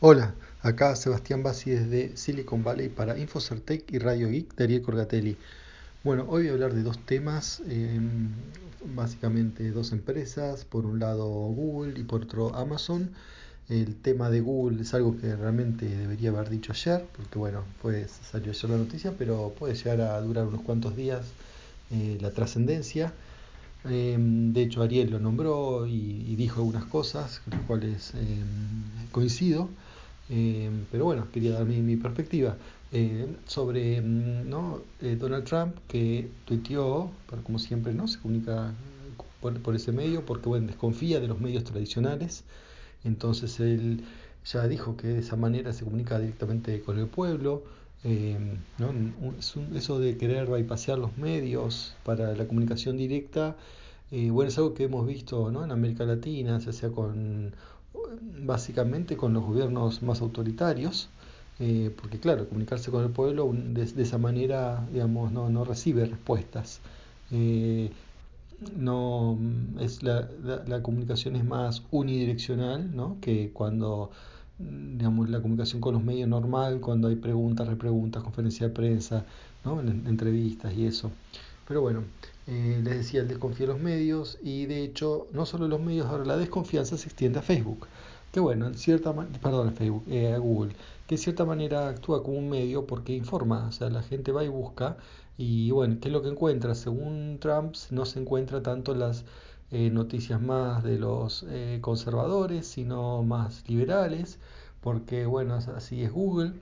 Hola, acá Sebastián Bassi desde Silicon Valley para Infocertec y Radio Geek de Ariel Corgatelli. Bueno, hoy voy a hablar de dos temas, eh, básicamente dos empresas, por un lado Google y por otro Amazon. El tema de Google es algo que realmente debería haber dicho ayer, porque bueno, pues salió ayer la noticia, pero puede llegar a durar unos cuantos días eh, la trascendencia. Eh, de hecho, Ariel lo nombró y, y, dijo algunas cosas, con las cuales eh, coincido. Eh, pero bueno, quería dar mi, mi perspectiva eh, sobre ¿no? eh, Donald Trump que tuiteó, pero como siempre no se comunica por, por, ese medio porque bueno, desconfía de los medios tradicionales. Entonces él ya dijo que de esa manera se comunica directamente con el pueblo. Eh, ¿no? eso de querer bypasear los medios para la comunicación directa, eh, bueno, es algo que hemos visto ¿no? en América Latina, ya sea con básicamente con los gobiernos más autoritarios, eh, porque claro, comunicarse con el pueblo de, esa manera, digamos, no, no recibe respuestas. Eh, no es la, la, comunicación es más unidireccional, ¿no? Que cuando digamos la comunicación con los medios normal, cuando hay preguntas, repreguntas, conferencia de prensa, ¿no? En, en entrevistas y eso. Pero bueno, eh, les decía, el desconfía de los medios y de hecho, no solo los medios, ahora la desconfianza se extiende a Facebook. Que bueno, en cierta perdón, eh, a Google, que en cierta manera actúa como un medio porque informa, o sea, la gente va y busca y bueno, ¿qué es lo que encuentra? Según Trump, no se encuentra tanto las eh, noticias más de los conservadores, sino más liberales, porque bueno, así es Google,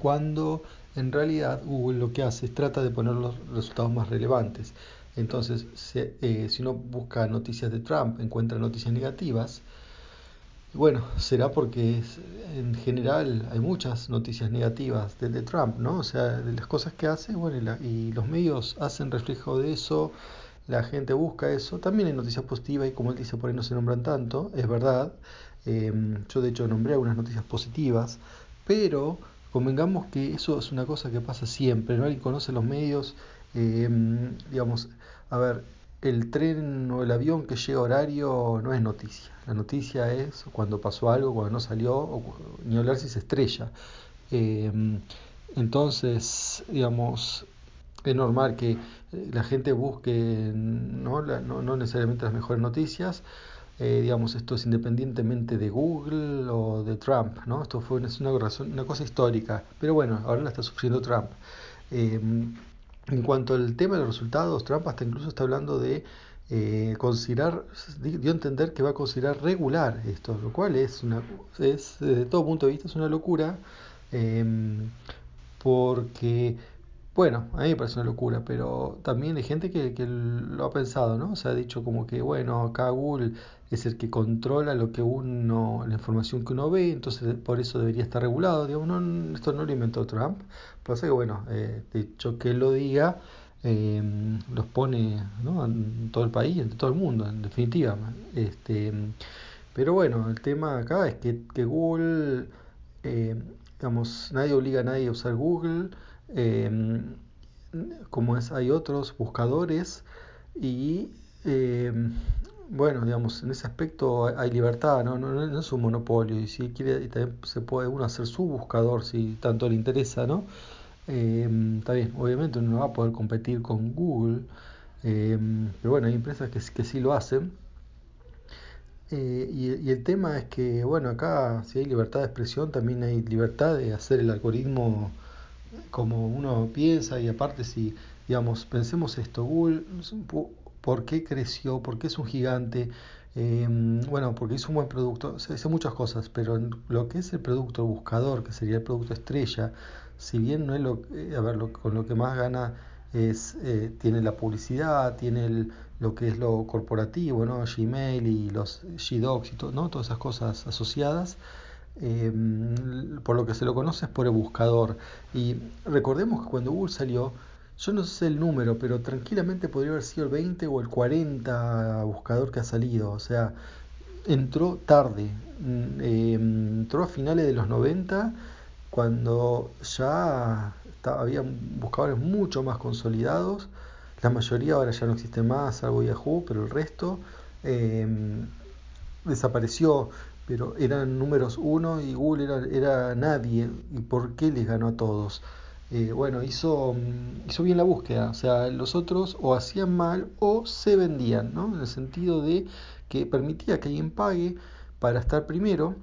cuando en realidad Google lo que hace es trata de poner los resultados más relevantes. Entonces, se, eh, si uno busca noticias de Trump, encuentra noticias negativas. Bueno, será porque en general hay muchas noticias negativas de, Trump, ¿no? O sea, de las cosas que hace, bueno, y, la, y los medios hacen reflejo de eso, la gente busca eso. También hay noticias positivas y como él dice, por ahí no se nombran tanto, es verdad. Eh, yo de hecho nombré algunas noticias positivas, pero convengamos que eso es una cosa que pasa siempre, ¿no? Alguien conoce los medios, eh, digamos, a ver, el tren o el avión que llega a horario no es noticia. La noticia es cuando pasó algo, cuando no salió, o, ni hablar si se estrella. Eh, entonces, digamos, es normal que la gente busque no, no, no necesariamente las mejores noticias, eh, digamos, esto es independientemente de Google o de Trump, ¿no? Esto fue una, cosa histórica, pero bueno, ahora la está sufriendo Trump. Eh, en cuanto al tema de los resultados, Trump hasta incluso está hablando de eh, considerar, dio a entender que va a considerar regular esto, lo cual es, una, es desde todo punto de vista, es una locura, eh, porque bueno, a mí me parece una locura, pero también hay gente que, que, lo ha pensado, ¿no? O ha dicho como que, bueno, acá Google es el que controla lo que uno, la información que uno ve, entonces por eso debería estar regulado. Digamos, no, esto no lo inventó Trump. Pasa que, bueno, eh, de hecho que lo diga, eh, los pone ¿no? en todo el país, en todo el mundo, en definitiva. Este, pero bueno, el tema acá es que, que Google, eh, digamos, nadie obliga a nadie a usar Google. Eh, como es, hay otros buscadores y eh, bueno, digamos, en ese aspecto hay libertad, ¿no? No, no es un monopolio y si quiere también se puede uno hacer su buscador si tanto le interesa, ¿no? Eh, obviamente uno no va a poder competir con Google, pero bueno, hay empresas que, que sí lo hacen. Eh, y, y, el tema es que, bueno, acá si hay libertad de expresión, también hay libertad de hacer el algoritmo como uno piensa y aparte si, digamos, pensemos esto, Google, ¿por qué creció? ¿Por qué es un gigante? Eh, bueno, porque hizo un buen producto, se dice muchas cosas, pero lo que es el producto buscador, que sería el producto estrella, si bien no es lo, eh, lo, con lo que más gana es, eh, tiene la publicidad, tiene el, lo que es lo corporativo, ¿no? Gmail y los Gdocs y todo, ¿no? todas esas cosas asociadas. Eh, por lo que se lo conoce es por el buscador. Y recordemos que cuando Google salió, yo no sé el número, pero tranquilamente podría haber sido el 20 o el 40 buscador que ha salido. O sea, entró tarde. Eh, entró a finales de los 90 cuando ya estaba, había buscadores mucho más consolidados. La mayoría ahora ya no existe más, salvo Yahoo, pero el resto eh, desapareció. Pero eran números uno y Google era, era nadie. ¿Y por qué les ganó a todos? Eh, bueno, hizo, mm, hizo bien la búsqueda, o sea, los otros o hacían mal o se vendían, ¿no? En el sentido de que permitía que alguien pague para estar primero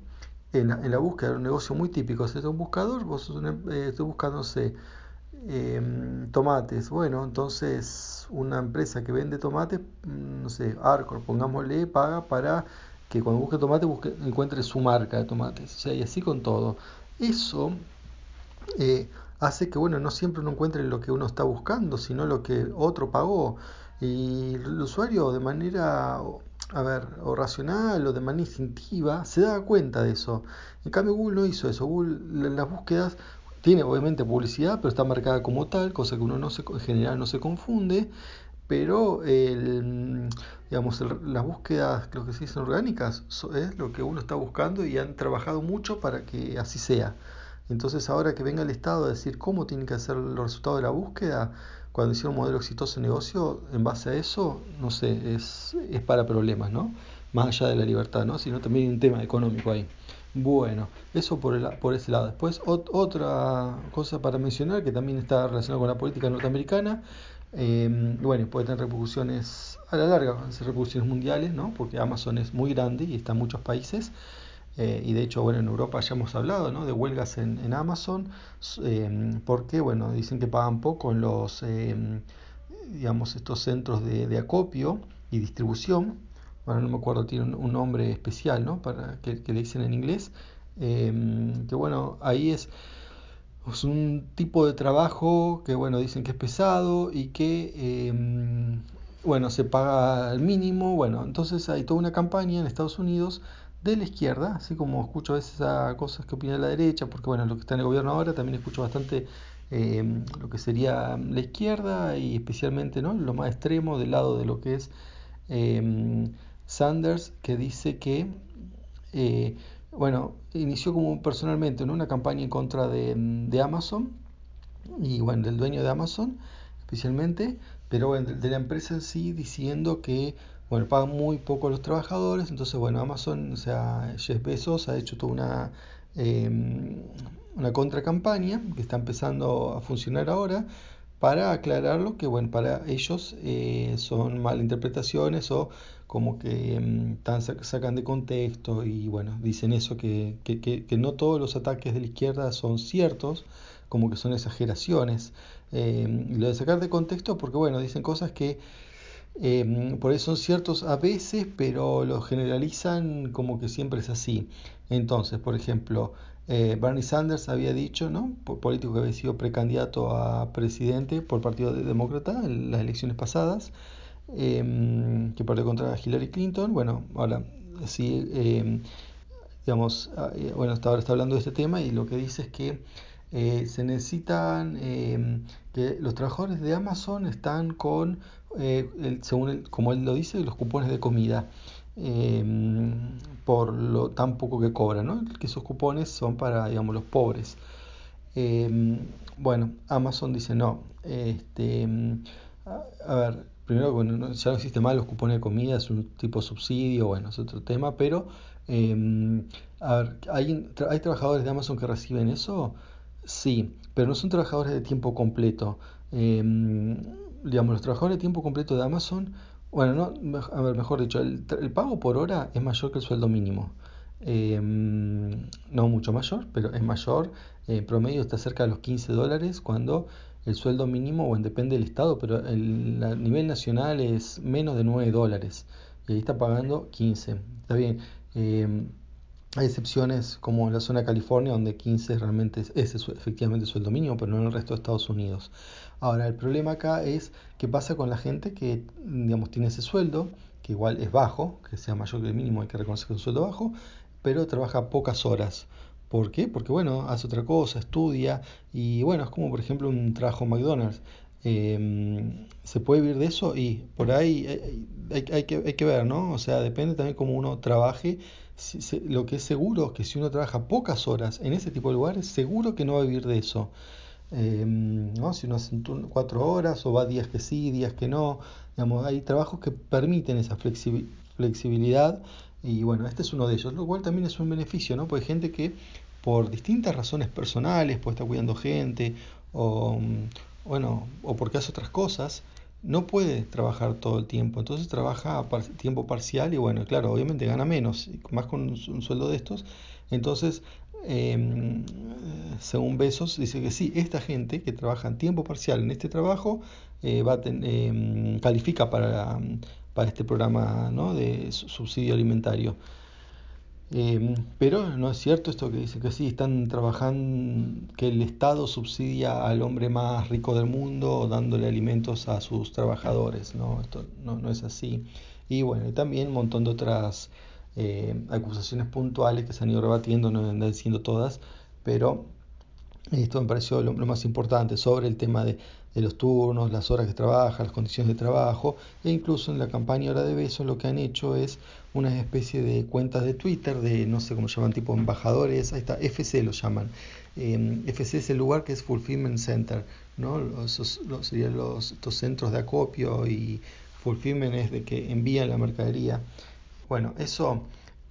en la, en la búsqueda de un negocio muy típico. Si es un buscador, vos sos eh, estoy sé, em, tomates. Bueno, entonces una empresa que vende tomates, mm, no sé, Arcor, pongámosle, paga para que cuando busque tomate busque, encuentre su marca de tomates. Sea, y así con todo. Eso eh, hace que, bueno, no siempre uno encuentre lo que uno está buscando, sino lo que otro pagó. Y el usuario de manera, a ver, o racional o de manera instintiva se da cuenta de eso. En cambio Google no hizo eso. Google las búsquedas tiene obviamente publicidad, pero está marcada como tal, cosa que uno no se, en general no se confunde. Pero el, digamos, las búsquedas, creo que se dicen orgánicas, es lo que uno está buscando y han trabajado mucho para que así sea. Entonces ahora que venga el Estado a decir cómo tienen que hacer los resultados de la búsqueda, cuando hicieron un modelo exitoso de negocio, en base a eso, no sé, es, es para problemas, ¿no? Más allá de la libertad, ¿no? Sino también hay un tema económico ahí. Bueno, eso por, el, por ese lado. Después, otra cosa para mencionar que también está relacionada con la política norteamericana, eh, bueno, puede tener repercusiones a la larga, van a ser repercusiones mundiales, ¿no? Porque Amazon es muy grande y está en muchos países. Eh, y de hecho, bueno, en Europa ya hemos hablado ¿no? de huelgas en, en Amazon, eh, porque, bueno, dicen que pagan poco en los, eh, digamos, estos centros de, de, acopio y distribución. Bueno, no me acuerdo, tiene un, nombre especial, ¿no? Para que, le dicen en inglés. que bueno, ahí es, es, un tipo de trabajo que, bueno, dicen que es pesado y que, bueno, se paga al mínimo. Bueno, entonces hay toda una campaña en Estados Unidos de la izquierda, así como escucho a veces a cosas que opina la derecha, porque bueno, lo que está en el gobierno ahora también escucho bastante eh, lo que sería la izquierda y especialmente ¿no? lo más extremo del lado de lo que es Sanders, que dice que, eh, bueno, inició como personalmente ¿no? una campaña en contra de, de, Amazon y bueno, del dueño de Amazon especialmente, pero bueno, de, de la empresa en sí diciendo que bueno, pagan muy poco a los trabajadores, entonces bueno, Amazon, o sea, Jeff Bezos ha hecho toda una, eh, una contracampaña que está empezando a funcionar ahora para aclararlo que bueno, para ellos eh, son malinterpretaciones o como que eh, sacan de contexto y bueno, dicen eso, que, que, que, no todos los ataques de la izquierda son ciertos, como que son exageraciones. Eh, lo de sacar de contexto porque bueno, dicen cosas que eh, por eso son ciertos a veces, pero lo generalizan como que siempre es así. Entonces, por ejemplo, eh, Bernie Sanders había dicho, ¿no? político que había sido precandidato a presidente por Partido Demócrata en las elecciones pasadas, eh, que perdió contra Hillary Clinton. Bueno, ahora sí, em, digamos, ah, eh, bueno, hasta ahora está hablando de este tema y lo que dice es que eh, se necesitan eh, que los trabajadores de Amazon están con, eh, el, según el, como él lo dice, los cupones de comida por lo tan poco que cobran, ¿no? que esos cupones son para digamos los pobres. bueno, Amazon dice no. Este, a, a ver, primero, bueno, ya no existe más los cupones de comida, es un tipo de subsidio, bueno, es otro tema, pero a ver, ¿hay, ¿hay trabajadores de Amazon que reciben eso? Sí, pero no son trabajadores de tiempo completo. Digamos, los trabajadores de tiempo completo de Amazon, bueno, no, a ver, mejor dicho, el, el pago por hora es mayor que el sueldo mínimo. Eh, no mucho mayor, pero es mayor. En promedio está cerca de los 15 dólares cuando el sueldo mínimo, bueno, depende del estado, pero el, a nivel nacional es menos de 9 dólares. Y ahí está pagando 15. Está bien. Eh, hay excepciones como en la zona de California, donde 15 realmente es, es efectivamente el sueldo mínimo, pero no en el resto de Estados Unidos. Ahora, el problema acá es qué pasa con la gente que, digamos, tiene ese sueldo, que igual es bajo, que sea mayor que el mínimo, hay que reconocer que es un sueldo bajo, pero trabaja pocas horas. ¿Por qué? Porque, bueno, hace otra cosa, estudia, y bueno, es como, por ejemplo, un trabajo en McDonald's. Eh, ¿Se puede vivir de eso? Y por ahí hay, hay, hay, que, hay que ver, ¿no? O sea, depende también cómo uno trabaje si, lo que es seguro es que si uno trabaja pocas horas en ese tipo de lugares, seguro que no va a vivir de eso. Eh, ¿no? Si uno hace cuatro horas o va días que sí, días que no, digamos, hay trabajos que permiten esa flexibilidad Y bueno, este es uno de ellos, lo cual también es un beneficio, ¿no? Porque hay gente que por distintas razones personales, puede estar cuidando gente, o, mm, bueno, o porque hace otras cosas, no puede trabajar todo el tiempo. Entonces trabaja a tiempo parcial y bueno, claro, obviamente gana menos, más con un, sueldo de estos. Entonces, em, según Besos, dice que sí, esta gente que trabaja en tiempo parcial en este trabajo eh, va em, califica para, para este programa ¿no? de subsidio alimentario. Em, pero no es cierto esto que dice que sí, están trabajando, que el Estado subsidia al hombre más rico del mundo dándole alimentos a sus trabajadores. No, esto no, no es así. Y bueno, y también un montón de otras eh, acusaciones puntuales que se han ido rebatiendo, no andan diciendo todas, pero esto me pareció lo, más importante sobre el tema de, de, los turnos, las horas que trabaja, las condiciones de trabajo, e incluso en la campaña Hora de Besos lo que han hecho es una especie de cuentas de Twitter de, no sé cómo llaman, tipo embajadores, ahí está, FC lo llaman. Eh, FC es el lugar que es Fulfillment Center, ¿no? Los, serían los, estos centros de acopio y Fulfillment es de que envían la mercadería. Bueno, eso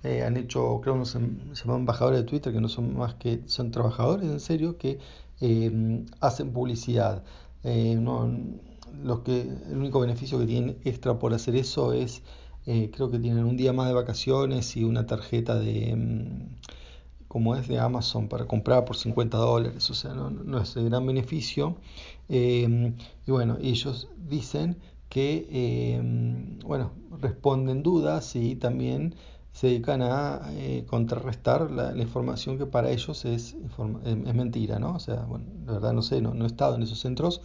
eh, han hecho, creo que se llaman embajadores de Twitter, que no son más que, son trabajadores en serio que eh, hacen publicidad. No, los que, el único beneficio que tienen extra por hacer eso es eh, creo que tienen un día más de vacaciones y una tarjeta de, mm, como es de Amazon, para comprar por 50 dólares. O sea, no, es de gran beneficio. Eh, y bueno, ellos dicen que, eh, bueno, responden dudas y también se dedican a contrarrestar la, información que para ellos es, es, mentira, ¿no? O sea, bueno, la verdad no sé, no, no he estado en esos centros,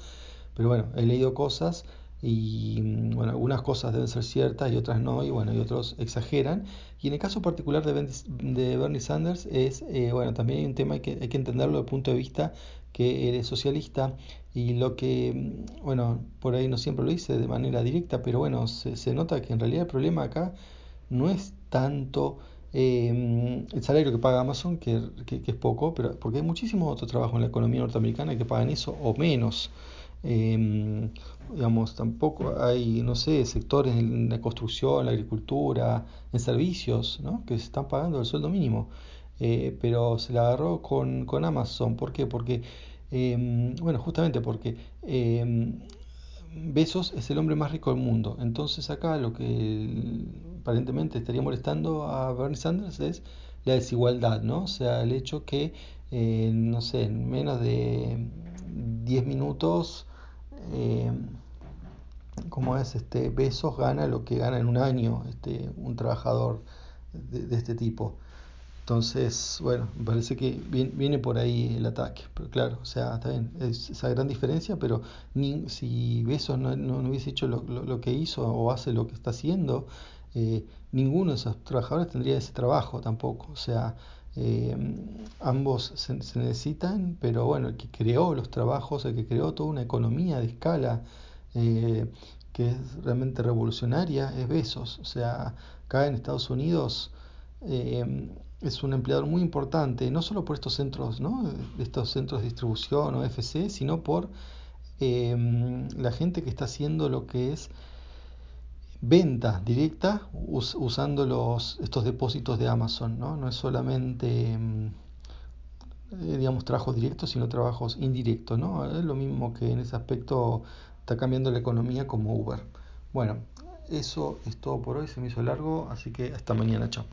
pero bueno, he leído cosas y mm, bueno, algunas cosas deben ser ciertas y otras no, y bueno, y otros exageran. Y en el caso particular de, de Bernie Sanders es, eh, bueno, también hay un tema que hay que entenderlo desde el punto de vista que eres socialista y lo que, mm, bueno, por ahí no siempre lo dice de manera directa, pero bueno, se, se nota que en realidad el problema acá no es tanto mm, el salario que paga Amazon, que, es poco, pero porque hay muchísimos otros trabajos en la economía norteamericana que pagan eso o menos. Eh, digamos, tampoco hay, no sé, sectores en la construcción, la agricultura, en servicios, ¿no? que se están pagando el sueldo mínimo. Eh, pero se la agarró con, con, Amazon. ¿Por qué? Porque, eh, bueno, justamente porque Besos es el hombre más rico del mundo. Entonces acá lo que aparentemente estaría molestando a Bernie Sanders es la desigualdad, ¿no? O sea, el hecho que, no sé, en menos de 10 minutos eh, es, este, Besos gana lo que gana en un año este, un trabajador de, este tipo. Entonces, bueno, parece que viene, por ahí el ataque. Pero claro, o sea, está bien, es esa gran diferencia, pero si Besos no, hubiese hecho lo, que hizo o hace lo que está haciendo, eh, ninguno de esos trabajadores tendría ese trabajo tampoco. O sea, eh, ambos se, necesitan, pero bueno, el que creó los trabajos, el que creó toda una economía de escala eh, que es realmente revolucionaria, es Besos. O sea, acá en Estados Unidos es un empleador muy importante, no solo por estos centros, ¿no? estos centros de distribución o FC, sino por la gente que está haciendo lo que es venta directa usando los, estos depósitos de Amazon. No, no es solamente mm, eh, digamos trabajos directos, sino trabajos indirectos. ¿no? Es lo mismo que en ese aspecto está cambiando la economía como Uber. Bueno, eso es todo por hoy, se me hizo largo, así que hasta mañana, chao.